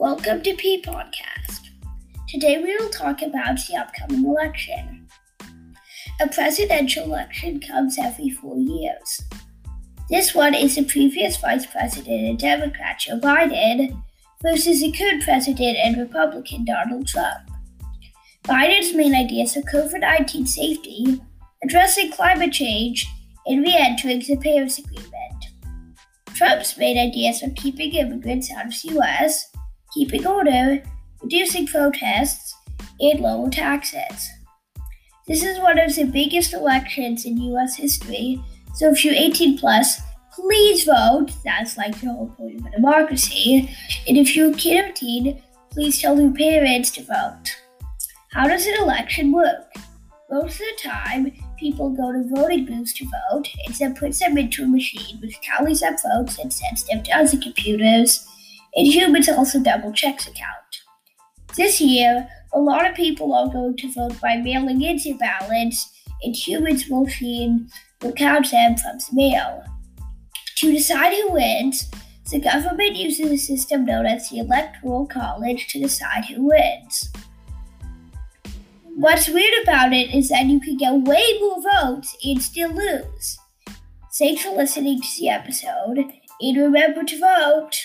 Welcome to P Podcast. Today we will talk about the upcoming election. A presidential election comes every four years. This one is the previous Vice President and Democrat Joe Biden versus the current President and Republican Donald Trump. Biden's main ideas are COVID 19 safety, addressing climate change, and re entering the Paris Agreement. Trump's main ideas are keeping immigrants out of the U.S., keeping order, reducing protests, and lower taxes. This is one of the biggest elections in U.S. history, so if you're 18 plus, please vote. That's like the whole point of a democracy. And if you're a kid or teen, please tell your parents to vote. How does an election work? Most of the time, people go to voting booths to vote and then puts them into a machine which tallies up votes and sends them to other computers, and humans also double checks a count. This year, a lot of people are going to vote by mailing in their ballots, and humans machine will count them from the mail. To decide who wins, the government uses a system known as the Electoral College to decide who wins. What's weird about it is that you can get way more votes and still lose. Thanks for listening to the episode, and remember to vote.